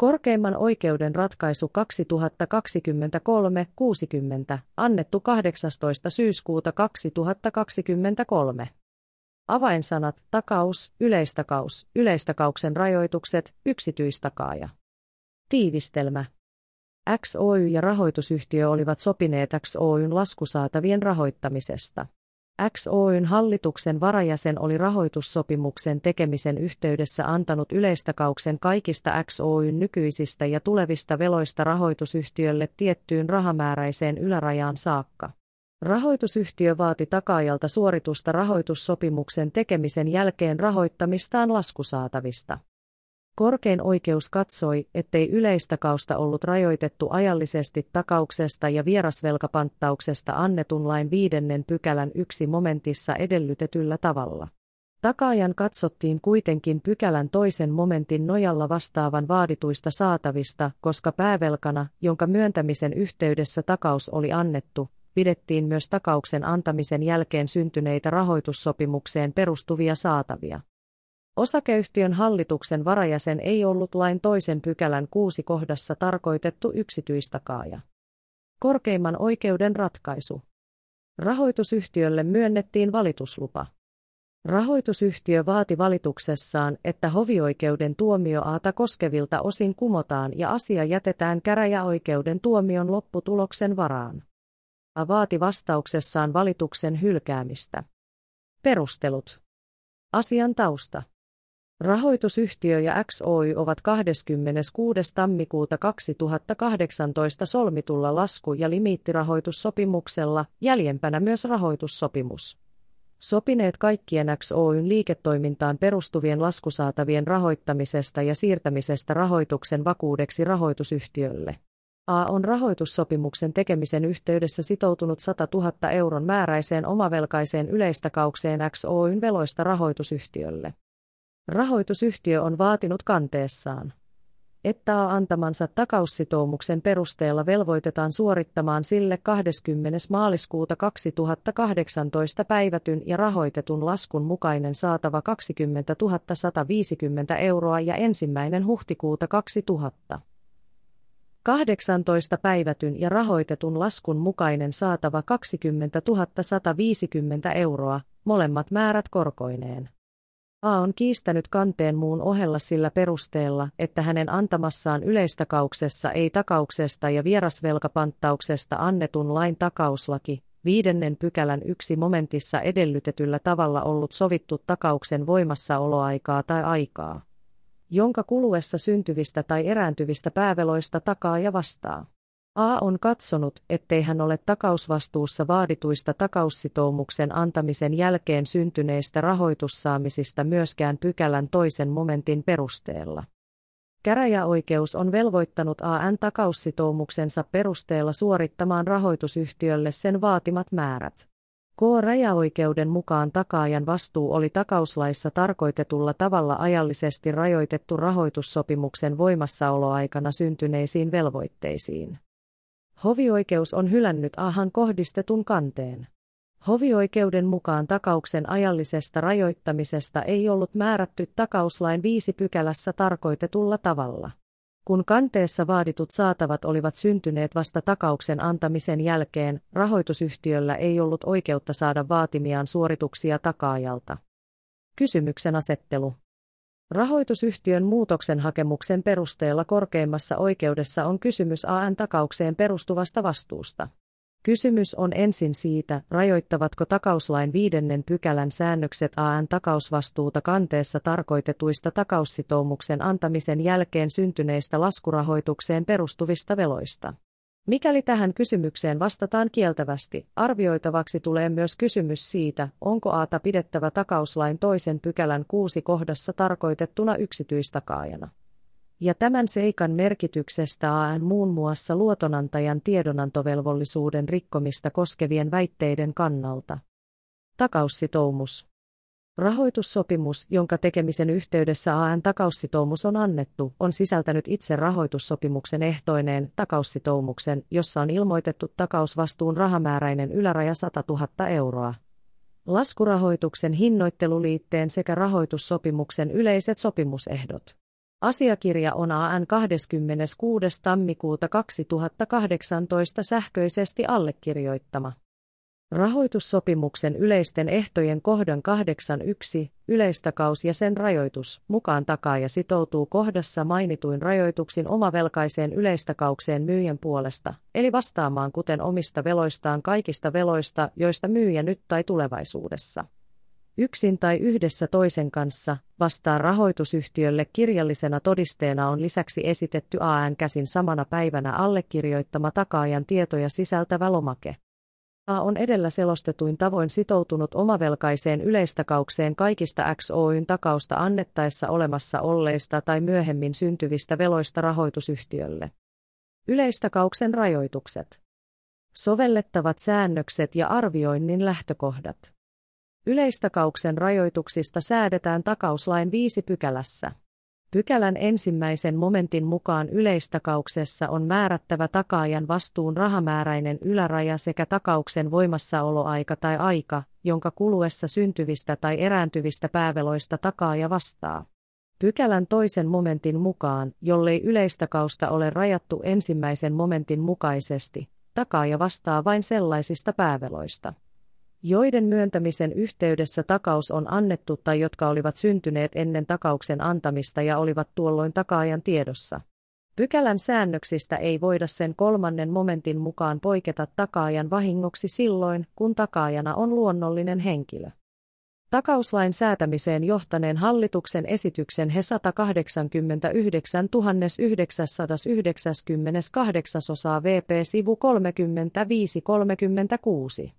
Korkeimman oikeuden ratkaisu 2023-60, annettu 18. syyskuuta 2023. Avainsanat, takaus, yleistakaus, yleistakauksen rajoitukset, yksityistakaaja. Tiivistelmä. XOY ja rahoitusyhtiö olivat sopineet XOYn laskusaatavien rahoittamisesta. XOYn hallituksen varajäsen oli rahoitussopimuksen tekemisen yhteydessä antanut yleistakauksen kaikista XOYn nykyisistä ja tulevista veloista rahoitusyhtiölle tiettyyn rahamääräiseen ylärajaan saakka. Rahoitusyhtiö vaati takaajalta suoritusta rahoitussopimuksen tekemisen jälkeen rahoittamistaan laskusaatavista. Korkein oikeus katsoi, ettei yleistakausta ollut rajoitettu ajallisesti takauksesta ja vierasvelkapanttauksesta annetun lain viidennen pykälän yksi momentissa edellytetyllä tavalla. Takaajan katsottiin kuitenkin pykälän toisen momentin nojalla vastaavan vaadituista saatavista, koska päävelkana, jonka myöntämisen yhteydessä takaus oli annettu, pidettiin myös takauksen antamisen jälkeen syntyneitä rahoitussopimukseen perustuvia saatavia. Osakeyhtiön hallituksen varajäsen ei ollut lain toisen pykälän kuusi kohdassa tarkoitettu yksityistakaaja. Korkeimman oikeuden ratkaisu. Rahoitusyhtiölle myönnettiin valituslupa. Rahoitusyhtiö vaati valituksessaan, että hovioikeuden tuomioaata koskevilta osin kumotaan ja asia jätetään käräjäoikeuden tuomion lopputuloksen varaan. A vaati vastauksessaan valituksen hylkäämistä. Perustelut. Asian tausta. Rahoitusyhtiö ja XOY ovat 26. tammikuuta 2018 solmitulla lasku- ja limiittirahoitussopimuksella, jäljempänä myös rahoitussopimus. Sopineet kaikkien XOYn liiketoimintaan perustuvien laskusaatavien rahoittamisesta ja siirtämisestä rahoituksen vakuudeksi rahoitusyhtiölle. A on rahoitussopimuksen tekemisen yhteydessä sitoutunut 100 000 euron määräiseen omavelkaiseen yleistakaukseen XOYn veloista rahoitusyhtiölle. Rahoitusyhtiö on vaatinut kanteessaan, että antamansa takaussitoumuksen perusteella velvoitetaan suorittamaan sille 20. maaliskuuta 2018 päivätyn ja rahoitetun laskun mukainen saatava 20 150 euroa ja ensimmäinen huhtikuuta 2000. 18 päivätyn ja rahoitetun laskun mukainen saatava 20 150 euroa, molemmat määrät korkoineen. A on kiistänyt kanteen muun ohella sillä perusteella, että hänen antamassaan yleistakauksessa ei takauksesta ja vierasvelkapanttauksesta annetun lain takauslaki, viidennen pykälän yksi momentissa edellytetyllä tavalla ollut sovittu takauksen voimassaoloaikaa tai aikaa, jonka kuluessa syntyvistä tai erääntyvistä pääveloista takaa ja vastaa. A on katsonut, ettei hän ole takausvastuussa vaadituista takaussitoumuksen antamisen jälkeen syntyneistä rahoitussaamisista myöskään pykälän toisen momentin perusteella. Käräjäoikeus on velvoittanut AN takaussitoumuksensa perusteella suorittamaan rahoitusyhtiölle sen vaatimat määrät. K-rajaoikeuden mukaan takaajan vastuu oli takauslaissa tarkoitetulla tavalla ajallisesti rajoitettu rahoitussopimuksen voimassaoloaikana syntyneisiin velvoitteisiin. Hovioikeus on hylännyt Ahan kohdistetun kanteen. Hovioikeuden mukaan takauksen ajallisesta rajoittamisesta ei ollut määrätty takauslain viisi pykälässä tarkoitetulla tavalla. Kun kanteessa vaaditut saatavat olivat syntyneet vasta takauksen antamisen jälkeen, rahoitusyhtiöllä ei ollut oikeutta saada vaatimiaan suorituksia takaajalta. Kysymyksen asettelu. Rahoitusyhtiön muutoksen hakemuksen perusteella korkeimmassa oikeudessa on kysymys AN-takaukseen perustuvasta vastuusta. Kysymys on ensin siitä, rajoittavatko takauslain viidennen pykälän säännökset AN-takausvastuuta kanteessa tarkoitetuista takaussitoumuksen antamisen jälkeen syntyneistä laskurahoitukseen perustuvista veloista. Mikäli tähän kysymykseen vastataan kieltävästi, arvioitavaksi tulee myös kysymys siitä, onko Aata pidettävä takauslain toisen pykälän kuusi kohdassa tarkoitettuna yksityistakaajana. Ja tämän seikan merkityksestä AN muun muassa luotonantajan tiedonantovelvollisuuden rikkomista koskevien väitteiden kannalta. Takaussitoumus Rahoitussopimus, jonka tekemisen yhteydessä AN-takaussitoumus on annettu, on sisältänyt itse rahoitussopimuksen ehtoineen takaussitoumuksen, jossa on ilmoitettu takausvastuun rahamääräinen yläraja 100 000 euroa. Laskurahoituksen hinnoitteluliitteen sekä rahoitussopimuksen yleiset sopimusehdot. Asiakirja on AN 26. tammikuuta 2018 sähköisesti allekirjoittama. Rahoitussopimuksen yleisten ehtojen kohdan 8.1, yleistakaus ja sen rajoitus, mukaan takaaja sitoutuu kohdassa mainituin rajoituksin omavelkaiseen yleistakaukseen myyjän puolesta, eli vastaamaan kuten omista veloistaan kaikista veloista, joista myyjä nyt tai tulevaisuudessa. Yksin tai yhdessä toisen kanssa, vastaa rahoitusyhtiölle kirjallisena todisteena on lisäksi esitetty AN käsin samana päivänä allekirjoittama takaajan tietoja sisältävä lomake. A on edellä selostetuin tavoin sitoutunut omavelkaiseen yleistakaukseen kaikista XOYn takausta annettaessa olemassa olleista tai myöhemmin syntyvistä veloista rahoitusyhtiölle. Yleistakauksen rajoitukset. Sovellettavat säännökset ja arvioinnin lähtökohdat. Yleistakauksen rajoituksista säädetään takauslain viisi pykälässä. Pykälän ensimmäisen momentin mukaan yleistakauksessa on määrättävä takaajan vastuun rahamääräinen yläraja sekä takauksen voimassaoloaika tai aika, jonka kuluessa syntyvistä tai erääntyvistä pääveloista takaaja vastaa. Pykälän toisen momentin mukaan, jollei yleistakausta ole rajattu ensimmäisen momentin mukaisesti, takaaja vastaa vain sellaisista pääveloista joiden myöntämisen yhteydessä takaus on annettu tai jotka olivat syntyneet ennen takauksen antamista ja olivat tuolloin takaajan tiedossa. Pykälän säännöksistä ei voida sen kolmannen momentin mukaan poiketa takaajan vahingoksi silloin, kun takaajana on luonnollinen henkilö. Takauslain säätämiseen johtaneen hallituksen esityksen he 189 998 osaa VP sivu 35-36.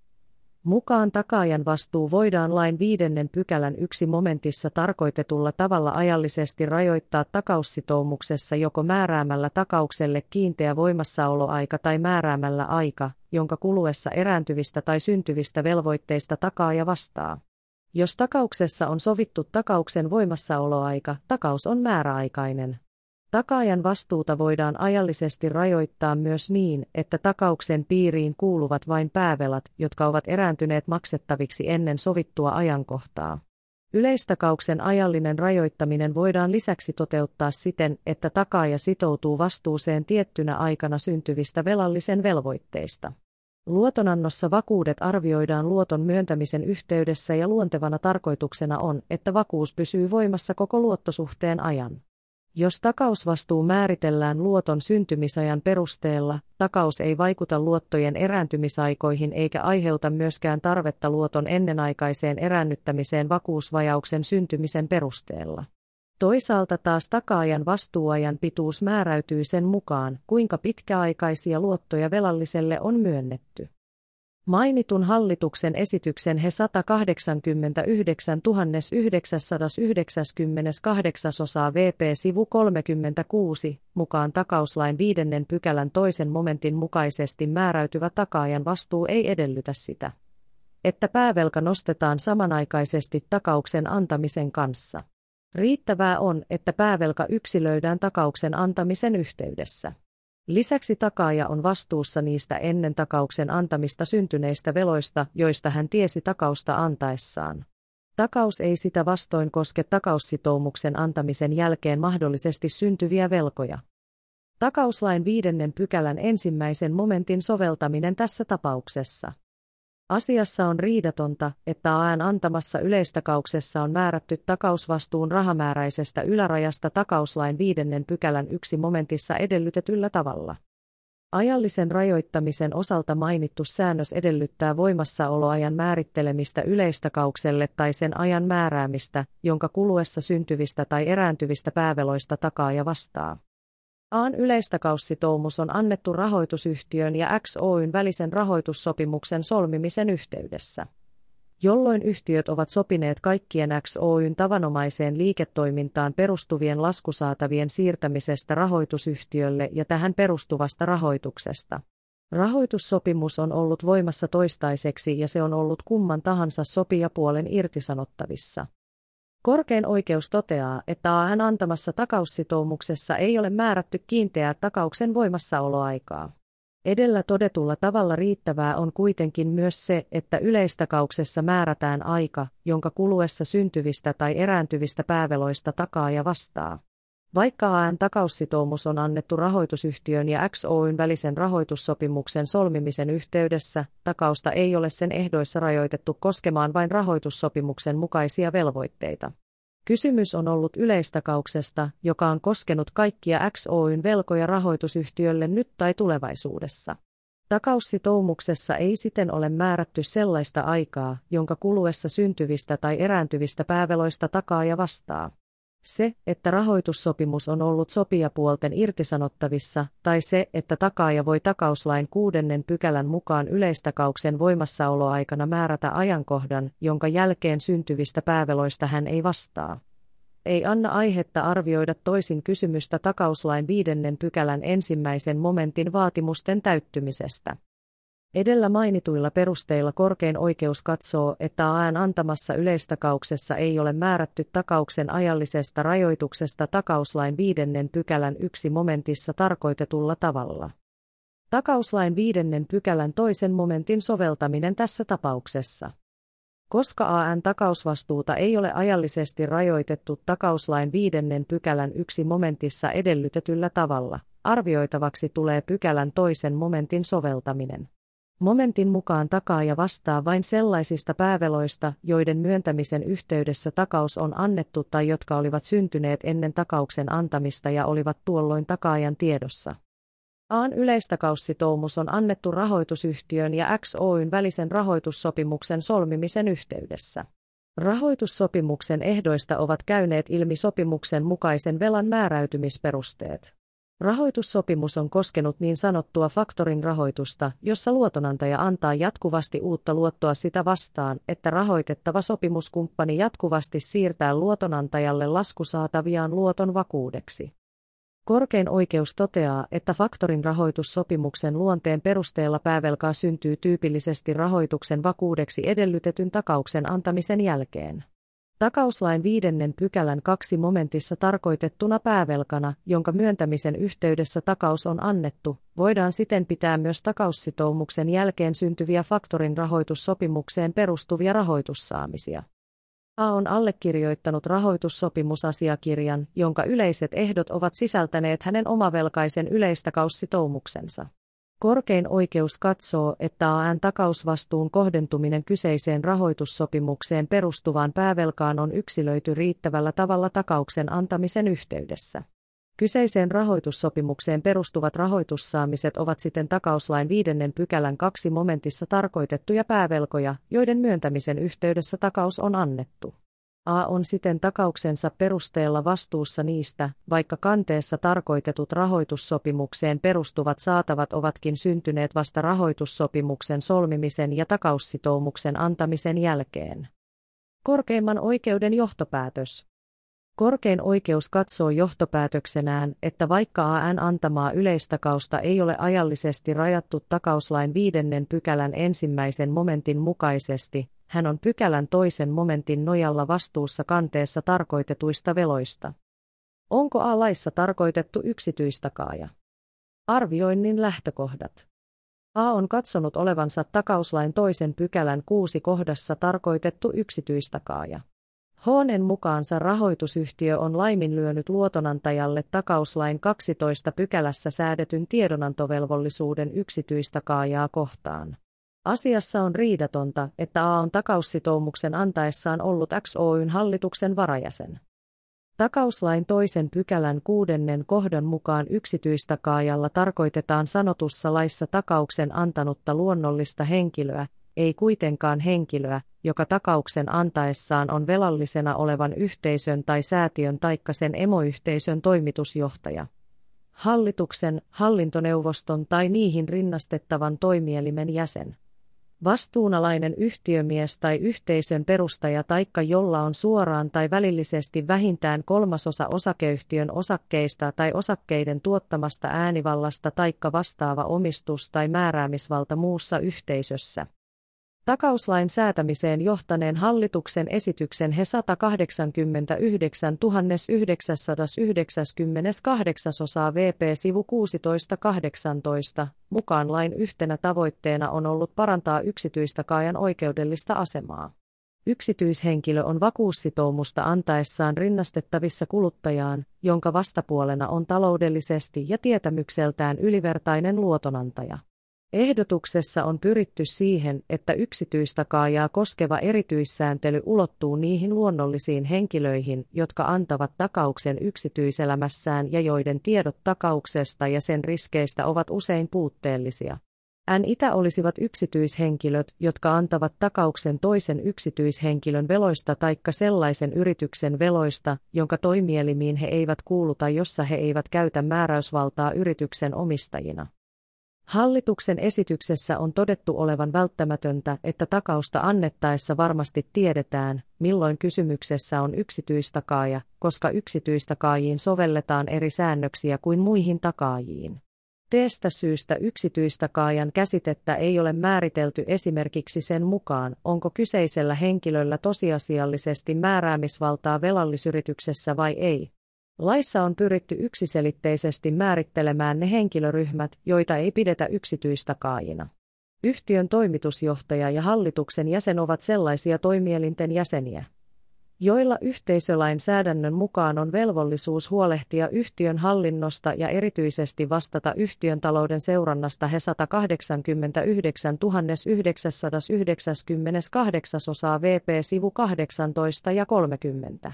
Mukaan takaajan vastuu voidaan lain viidennen pykälän yksi momentissa tarkoitetulla tavalla ajallisesti rajoittaa takaussitoumuksessa joko määräämällä takaukselle kiinteä voimassaoloaika tai määräämällä aika, jonka kuluessa erääntyvistä tai syntyvistä velvoitteista takaaja vastaa. Jos takauksessa on sovittu takauksen voimassaoloaika, takaus on määräaikainen. Takaajan vastuuta voidaan ajallisesti rajoittaa myös niin, että takauksen piiriin kuuluvat vain päävelat, jotka ovat erääntyneet maksettaviksi ennen sovittua ajankohtaa. Yleistakauksen ajallinen rajoittaminen voidaan lisäksi toteuttaa siten, että takaaja sitoutuu vastuuseen tiettynä aikana syntyvistä velallisen velvoitteista. Luotonannossa vakuudet arvioidaan luoton myöntämisen yhteydessä ja luontevana tarkoituksena on, että vakuus pysyy voimassa koko luottosuhteen ajan. Jos takausvastuu määritellään luoton syntymisajan perusteella, takaus ei vaikuta luottojen erääntymisaikoihin eikä aiheuta myöskään tarvetta luoton ennenaikaiseen eräännyttämiseen vakuusvajauksen syntymisen perusteella. Toisaalta taas takaajan vastuuajan pituus määräytyy sen mukaan, kuinka pitkäaikaisia luottoja velalliselle on myönnetty. Mainitun hallituksen esityksen he 189 998 osaa VP sivu 36 mukaan takauslain viidennen pykälän toisen momentin mukaisesti määräytyvä takaajan vastuu ei edellytä sitä, että päävelka nostetaan samanaikaisesti takauksen antamisen kanssa. Riittävää on, että päävelka yksilöidään takauksen antamisen yhteydessä. Lisäksi takaaja on vastuussa niistä ennen takauksen antamista syntyneistä veloista, joista hän tiesi takausta antaessaan. Takaus ei sitä vastoin koske takaussitoumuksen antamisen jälkeen mahdollisesti syntyviä velkoja. Takauslain viidennen pykälän ensimmäisen momentin soveltaminen tässä tapauksessa. Asiassa on riidatonta, että AN antamassa yleistakauksessa on määrätty takausvastuun rahamääräisestä ylärajasta takauslain viidennen pykälän yksi momentissa edellytetyllä tavalla. Ajallisen rajoittamisen osalta mainittu säännös edellyttää voimassaoloajan määrittelemistä yleistakaukselle tai sen ajan määräämistä, jonka kuluessa syntyvistä tai erääntyvistä pääveloista takaaja vastaa. Aan yleistakaussitoumus on annettu rahoitusyhtiön ja XOYn välisen rahoitussopimuksen solmimisen yhteydessä. Jolloin yhtiöt ovat sopineet kaikkien XOYn tavanomaiseen liiketoimintaan perustuvien laskusaatavien siirtämisestä rahoitusyhtiölle ja tähän perustuvasta rahoituksesta. Rahoitussopimus on ollut voimassa toistaiseksi ja se on ollut kumman tahansa sopijapuolen irtisanottavissa. Korkein oikeus toteaa, että AN antamassa takaussitoumuksessa ei ole määrätty kiinteää takauksen voimassaoloaikaa. Edellä todetulla tavalla riittävää on kuitenkin myös se, että yleistakauksessa määrätään aika, jonka kuluessa syntyvistä tai erääntyvistä pääveloista takaa ja vastaa. Vaikka AN takaussitoumus on annettu rahoitusyhtiön ja XOyn välisen rahoitussopimuksen solmimisen yhteydessä, takausta ei ole sen ehdoissa rajoitettu koskemaan vain rahoitussopimuksen mukaisia velvoitteita. Kysymys on ollut yleistakauksesta, joka on koskenut kaikkia XOyn velkoja rahoitusyhtiölle nyt tai tulevaisuudessa. Takaussitoumuksessa ei siten ole määrätty sellaista aikaa, jonka kuluessa syntyvistä tai erääntyvistä pääveloista takaaja vastaa. Se, että rahoitussopimus on ollut sopijapuolten irtisanottavissa, tai se, että takaaja voi takauslain kuudennen pykälän mukaan yleistakauksen voimassaoloaikana määrätä ajankohdan, jonka jälkeen syntyvistä pääveloista hän ei vastaa. Ei anna aihetta arvioida toisin kysymystä takauslain viidennen pykälän ensimmäisen momentin vaatimusten täyttymisestä. Edellä mainituilla perusteilla korkein oikeus katsoo, että AN antamassa yleistakauksessa ei ole määrätty takauksen ajallisesta rajoituksesta takauslain viidennen pykälän yksi momentissa tarkoitetulla tavalla. Takauslain viidennen pykälän toisen momentin soveltaminen tässä tapauksessa. Koska AN takausvastuuta ei ole ajallisesti rajoitettu takauslain viidennen pykälän yksi momentissa edellytetyllä tavalla, arvioitavaksi tulee pykälän toisen momentin soveltaminen. Momentin mukaan takaaja vastaa vain sellaisista pääveloista, joiden myöntämisen yhteydessä takaus on annettu tai jotka olivat syntyneet ennen takauksen antamista ja olivat tuolloin takaajan tiedossa. Aan yleistakaussitoumus on annettu rahoitusyhtiön ja XOyn välisen rahoitussopimuksen solmimisen yhteydessä. Rahoitussopimuksen ehdoista ovat käyneet ilmi sopimuksen mukaisen velan määräytymisperusteet. Rahoitussopimus on koskenut niin sanottua faktorin rahoitusta, jossa luotonantaja antaa jatkuvasti uutta luottoa sitä vastaan, että rahoitettava sopimuskumppani jatkuvasti siirtää luotonantajalle laskusaataviaan luoton vakuudeksi. Korkein oikeus toteaa, että faktorin rahoitussopimuksen luonteen perusteella päävelkaa syntyy tyypillisesti rahoituksen vakuudeksi edellytetyn takauksen antamisen jälkeen. Takauslain viidennen pykälän kaksi momentissa tarkoitettuna päävelkana, jonka myöntämisen yhteydessä takaus on annettu, voidaan siten pitää myös takaussitoumuksen jälkeen syntyviä faktorin rahoitussopimukseen perustuvia rahoitussaamisia. A on allekirjoittanut rahoitussopimusasiakirjan, jonka yleiset ehdot ovat sisältäneet hänen omavelkaisen yleistäkaussitoumuksensa. Korkein oikeus katsoo, että AN takausvastuun kohdentuminen kyseiseen rahoitussopimukseen perustuvaan päävelkaan on yksilöity riittävällä tavalla takauksen antamisen yhteydessä. Kyseiseen rahoitussopimukseen perustuvat rahoitussaamiset ovat siten takauslain viidennen pykälän kaksi momentissa tarkoitettuja päävelkoja, joiden myöntämisen yhteydessä takaus on annettu. A on siten takauksensa perusteella vastuussa niistä, vaikka kanteessa tarkoitetut rahoitussopimukseen perustuvat saatavat ovatkin syntyneet vasta rahoitussopimuksen solmimisen ja takaussitoumuksen antamisen jälkeen. Korkeimman oikeuden johtopäätös Korkein oikeus katsoo johtopäätöksenään, että vaikka AN antamaa yleistakausta ei ole ajallisesti rajattu takauslain viidennen pykälän ensimmäisen momentin mukaisesti, hän on pykälän toisen momentin nojalla vastuussa kanteessa tarkoitetuista veloista. Onko A-laissa tarkoitettu yksityistakaaja? Arvioinnin lähtökohdat. A on katsonut olevansa takauslain toisen pykälän kuusi kohdassa tarkoitettu yksityistakaaja. Hoonen mukaansa rahoitusyhtiö on laiminlyönyt luotonantajalle takauslain 12 pykälässä säädetyn tiedonantovelvollisuuden yksityistakaajaa kohtaan. Asiassa on riidatonta, että A on takaussitoumuksen antaessaan ollut XOYn hallituksen varajäsen. Takauslain toisen pykälän kuudennen kohdan mukaan yksityistakaajalla tarkoitetaan sanotussa laissa takauksen antanutta luonnollista henkilöä, ei kuitenkaan henkilöä, joka takauksen antaessaan on velallisena olevan yhteisön tai säätiön taikka sen emoyhteisön toimitusjohtaja. Hallituksen, hallintoneuvoston tai niihin rinnastettavan toimielimen jäsen vastuunalainen yhtiömies tai yhteisön perustaja taikka jolla on suoraan tai välillisesti vähintään kolmasosa osakeyhtiön osakkeista tai osakkeiden tuottamasta äänivallasta taikka vastaava omistus tai määräämisvalta muussa yhteisössä. Takauslain säätämiseen johtaneen hallituksen esityksen he 189 998 osaa VP sivu 1618 mukaan lain yhtenä tavoitteena on ollut parantaa yksityistä kaajan oikeudellista asemaa. Yksityishenkilö on vakuussitoumusta antaessaan rinnastettavissa kuluttajaan, jonka vastapuolena on taloudellisesti ja tietämykseltään ylivertainen luotonantaja. Ehdotuksessa on pyritty siihen, että yksityistakaajaa koskeva erityissääntely ulottuu niihin luonnollisiin henkilöihin, jotka antavat takauksen yksityiselämässään ja joiden tiedot takauksesta ja sen riskeistä ovat usein puutteellisia. N-itä olisivat yksityishenkilöt, jotka antavat takauksen toisen yksityishenkilön veloista taikka sellaisen yrityksen veloista, jonka toimielimiin he eivät kuulu tai jossa he eivät käytä määräysvaltaa yrityksen omistajina. Hallituksen esityksessä on todettu olevan välttämätöntä, että takausta annettaessa varmasti tiedetään, milloin kysymyksessä on yksityistakaaja, koska yksityistakkaajiin sovelletaan eri säännöksiä kuin muihin takaajiin. Teestä syystä yksityistakaajan käsitettä ei ole määritelty esimerkiksi sen mukaan, onko kyseisellä henkilöllä tosiasiallisesti määräämisvaltaa velallisyrityksessä vai ei. Laissa on pyritty yksiselitteisesti määrittelemään ne henkilöryhmät, joita ei pidetä yksityistakaajina. Yhtiön toimitusjohtaja ja hallituksen jäsen ovat sellaisia toimielinten jäseniä, joilla yhteisölainsäädännön mukaan on velvollisuus huolehtia yhtiön hallinnosta ja erityisesti vastata yhtiön talouden seurannasta he 189 998 osaa VP sivu 18 ja 30.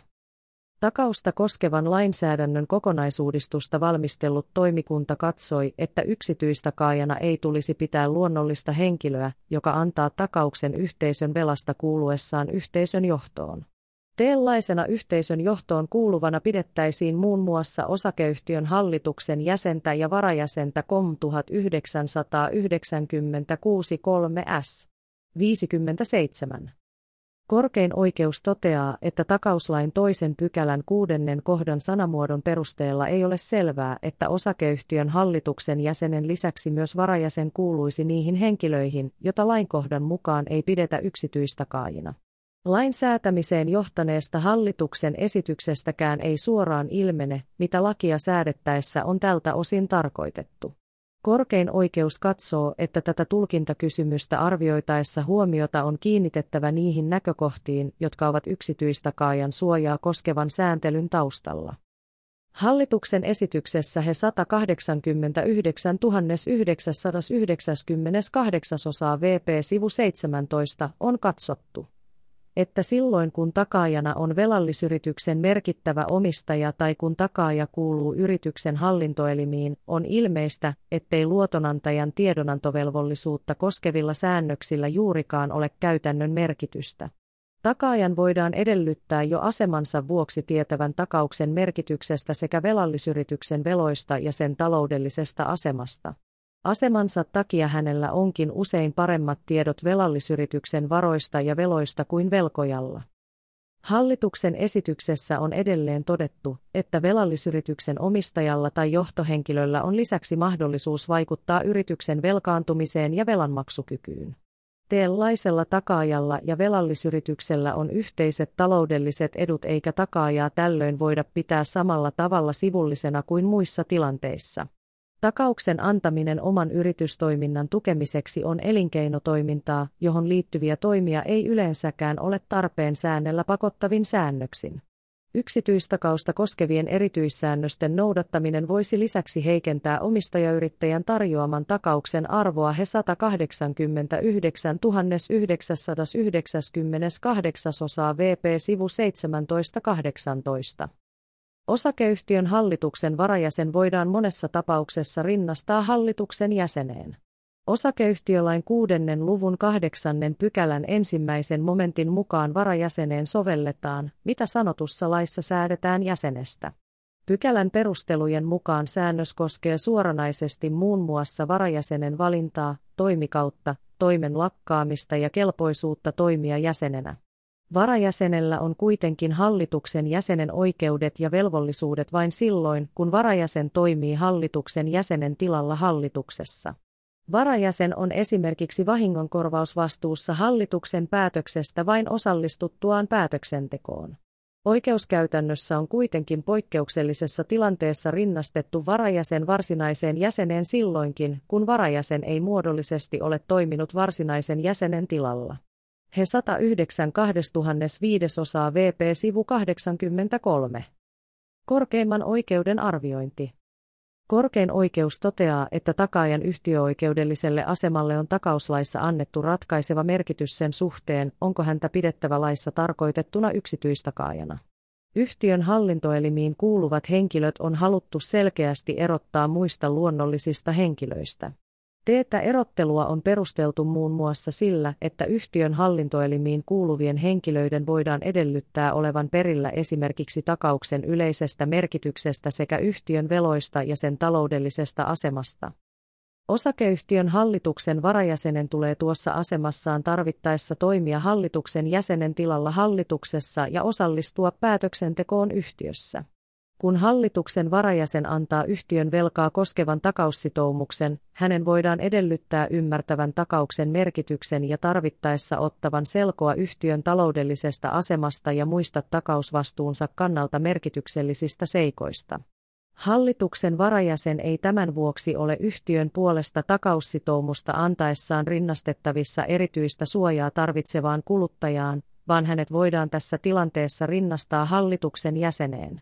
Takausta koskevan lainsäädännön kokonaisuudistusta valmistellut toimikunta katsoi, että yksityistakaajana ei tulisi pitää luonnollista henkilöä, joka antaa takauksen yhteisön velasta kuuluessaan yhteisön johtoon. Teellaisena yhteisön johtoon kuuluvana pidettäisiin muun muassa osakeyhtiön hallituksen jäsentä ja varajäsentä KOM 1996 3 S. 57. Korkein oikeus toteaa, että takauslain toisen pykälän kuudennen kohdan sanamuodon perusteella ei ole selvää, että osakeyhtiön hallituksen jäsenen lisäksi myös varajäsen kuuluisi niihin henkilöihin, jota lainkohdan mukaan ei pidetä yksityistakaajina. Lain säätämiseen johtaneesta hallituksen esityksestäkään ei suoraan ilmene, mitä lakia säädettäessä on tältä osin tarkoitettu. Korkein oikeus katsoo, että tätä tulkintakysymystä arvioitaessa huomiota on kiinnitettävä niihin näkökohtiin, jotka ovat yksityistakaajan suojaa koskevan sääntelyn taustalla. Hallituksen esityksessä he 189 998 osaa VP sivu 17 on katsottu että silloin kun takaajana on velallisyrityksen merkittävä omistaja tai kun takaaja kuuluu yrityksen hallintoelimiin, on ilmeistä, ettei luotonantajan tiedonantovelvollisuutta koskevilla säännöksillä juurikaan ole käytännön merkitystä. Takaajan voidaan edellyttää jo asemansa vuoksi tietävän takauksen merkityksestä sekä velallisyrityksen veloista ja sen taloudellisesta asemasta. Asemansa takia hänellä onkin usein paremmat tiedot velallisyrityksen varoista ja veloista kuin velkojalla. Hallituksen esityksessä on edelleen todettu, että velallisyrityksen omistajalla tai johtohenkilöllä on lisäksi mahdollisuus vaikuttaa yrityksen velkaantumiseen ja velanmaksukykyyn. Teellaisella takaajalla ja velallisyrityksellä on yhteiset taloudelliset edut eikä takaajaa tällöin voida pitää samalla tavalla sivullisena kuin muissa tilanteissa. Takauksen antaminen oman yritystoiminnan tukemiseksi on elinkeinotoimintaa, johon liittyviä toimia ei yleensäkään ole tarpeen säännellä pakottavin säännöksin. Yksityistakausta koskevien erityissäännösten noudattaminen voisi lisäksi heikentää omistajayrittäjän tarjoaman takauksen arvoa he 189 998 osaa VP sivu 1718. Osakeyhtiön hallituksen varajäsen voidaan monessa tapauksessa rinnastaa hallituksen jäseneen. Osakeyhtiölain kuudennen luvun kahdeksannen pykälän ensimmäisen momentin mukaan varajäseneen sovelletaan, mitä sanotussa laissa säädetään jäsenestä. Pykälän perustelujen mukaan säännös koskee suoranaisesti muun muassa varajäsenen valintaa, toimikautta, toimen lakkaamista ja kelpoisuutta toimia jäsenenä. Varajäsenellä on kuitenkin hallituksen jäsenen oikeudet ja velvollisuudet vain silloin, kun varajäsen toimii hallituksen jäsenen tilalla hallituksessa. Varajäsen on esimerkiksi vahingonkorvausvastuussa hallituksen päätöksestä vain osallistuttuaan päätöksentekoon. Oikeuskäytännössä on kuitenkin poikkeuksellisessa tilanteessa rinnastettu varajäsen varsinaiseen jäseneen silloinkin, kun varajäsen ei muodollisesti ole toiminut varsinaisen jäsenen tilalla. He 109 2005 osaa VP sivu 83. Korkeimman oikeuden arviointi. Korkein oikeus toteaa, että takaajan yhtiöoikeudelliselle asemalle on takauslaissa annettu ratkaiseva merkitys sen suhteen, onko häntä pidettävä laissa tarkoitettuna yksityistakaajana. Yhtiön hallintoelimiin kuuluvat henkilöt on haluttu selkeästi erottaa muista luonnollisista henkilöistä. Teettä erottelua on perusteltu muun muassa sillä, että yhtiön hallintoelimiin kuuluvien henkilöiden voidaan edellyttää olevan perillä esimerkiksi takauksen yleisestä merkityksestä sekä yhtiön veloista ja sen taloudellisesta asemasta. Osakeyhtiön hallituksen varajäsenen tulee tuossa asemassaan tarvittaessa toimia hallituksen jäsenen tilalla hallituksessa ja osallistua päätöksentekoon yhtiössä. Kun hallituksen varajäsen antaa yhtiön velkaa koskevan takaussitoumuksen, hänen voidaan edellyttää ymmärtävän takauksen merkityksen ja tarvittaessa ottavan selkoa yhtiön taloudellisesta asemasta ja muista takausvastuunsa kannalta merkityksellisistä seikoista. Hallituksen varajäsen ei tämän vuoksi ole yhtiön puolesta takaussitoumusta antaessaan rinnastettavissa erityistä suojaa tarvitsevaan kuluttajaan, vaan hänet voidaan tässä tilanteessa rinnastaa hallituksen jäseneen.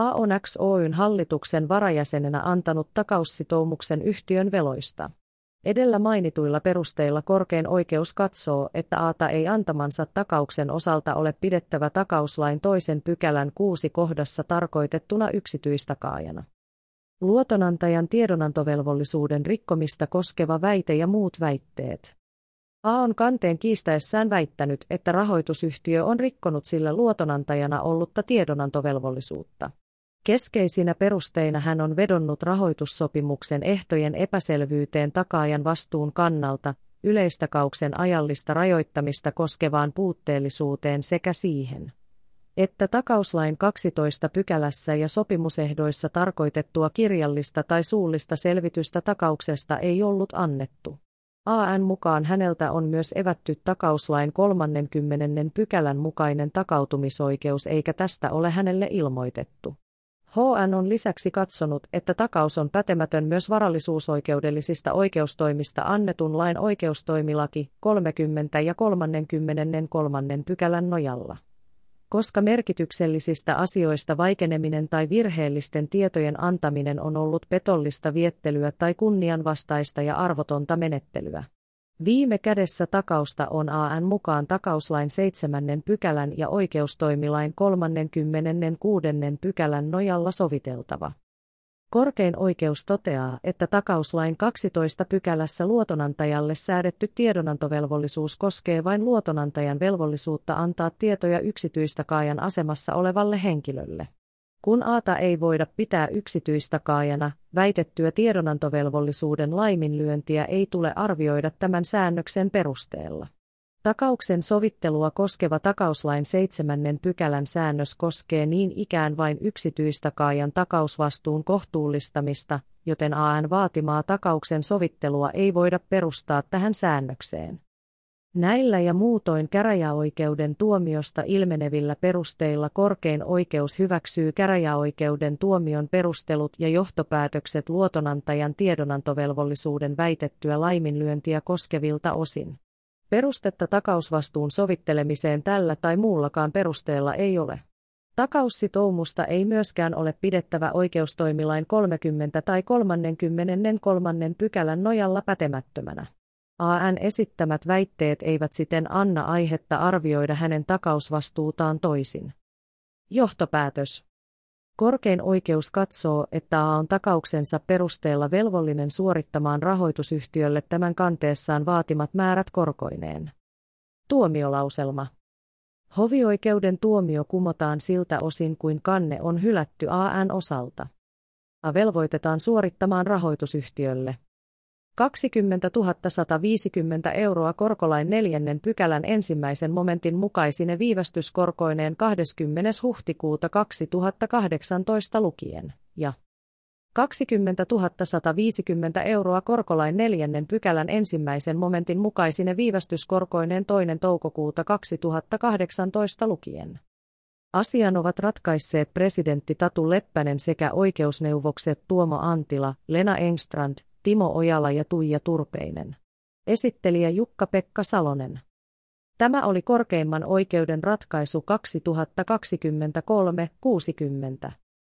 AONX Oyn hallituksen varajäsenenä antanut takaussitoumuksen yhtiön veloista. Edellä mainituilla perusteilla korkein oikeus katsoo, että ATA ei antamansa takauksen osalta ole pidettävä takauslain toisen pykälän kuusi kohdassa tarkoitettuna yksityistakaajana. Luotonantajan tiedonantovelvollisuuden rikkomista koskeva väite ja muut väitteet. A on kanteen kiistäessään väittänyt, että rahoitusyhtiö on rikkonut sillä luotonantajana ollutta tiedonantovelvollisuutta. Keskeisinä perusteina hän on vedonnut rahoitussopimuksen ehtojen epäselvyyteen takaajan vastuun kannalta, yleistakauksen ajallista rajoittamista koskevaan puutteellisuuteen sekä siihen, että takauslain 12 pykälässä ja sopimusehdoissa tarkoitettua kirjallista tai suullista selvitystä takauksesta ei ollut annettu. AN mukaan häneltä on myös evätty takauslain 30 pykälän mukainen takautumisoikeus eikä tästä ole hänelle ilmoitettu. HN on lisäksi katsonut, että takaus on pätemätön myös varallisuusoikeudellisista oikeustoimista annetun lain oikeustoimilaki 30 ja 33 pykälän nojalla. Koska merkityksellisistä asioista vaikeneminen tai virheellisten tietojen antaminen on ollut petollista viettelyä tai kunnianvastaista ja arvotonta menettelyä. Viime kädessä takausta on AN mukaan takauslain 7. pykälän ja oikeustoimilain 36. pykälän nojalla soviteltava. Korkein oikeus toteaa, että takauslain 12 pykälässä luotonantajalle säädetty tiedonantovelvollisuus koskee vain luotonantajan velvollisuutta antaa tietoja yksityistä kaajan asemassa olevalle henkilölle. Kun Aata ei voida pitää yksityistakaajana, väitettyä tiedonantovelvollisuuden laiminlyöntiä ei tule arvioida tämän säännöksen perusteella. Takauksen sovittelua koskeva takauslain seitsemännen pykälän säännös koskee niin ikään vain yksityistakaajan takausvastuun kohtuullistamista, joten AN vaatimaa takauksen sovittelua ei voida perustaa tähän säännökseen. Näillä ja muutoin käräjäoikeuden tuomiosta ilmenevillä perusteilla korkein oikeus hyväksyy käräjäoikeuden tuomion perustelut ja johtopäätökset luotonantajan tiedonantovelvollisuuden väitettyä laiminlyöntiä koskevilta osin. Perustetta takausvastuun sovittelemiseen tällä tai muullakaan perusteella ei ole. Takaussitoumusta ei myöskään ole pidettävä oikeustoimilain 30 tai 33 pykälän nojalla pätemättömänä. AN esittämät väitteet eivät siten anna aihetta arvioida hänen takausvastuutaan toisin. Johtopäätös. Korkein oikeus katsoo, että A on takauksensa perusteella velvollinen suorittamaan rahoitusyhtiölle tämän kanteessaan vaatimat määrät korkoineen. Tuomiolauselma. Hovioikeuden tuomio kumotaan siltä osin kuin kanne on hylätty AN osalta. A velvoitetaan suorittamaan rahoitusyhtiölle 20 150 euroa korkolain neljännen pykälän ensimmäisen momentin mukaisine viivästyskorkoineen 20. huhtikuuta 2018 lukien, ja 20 150 euroa korkolain neljännen pykälän ensimmäisen momentin mukaisine viivästyskorkoineen toinen toukokuuta 2018 lukien. Asian ovat ratkaisseet presidentti Tatu Leppänen sekä oikeusneuvokset Tuomo Antila, Lena Engstrand, Timo Ojala ja Tuija Turpeinen. Esittelijä Jukka-Pekka Salonen. Tämä oli korkeimman oikeuden ratkaisu 2023-60.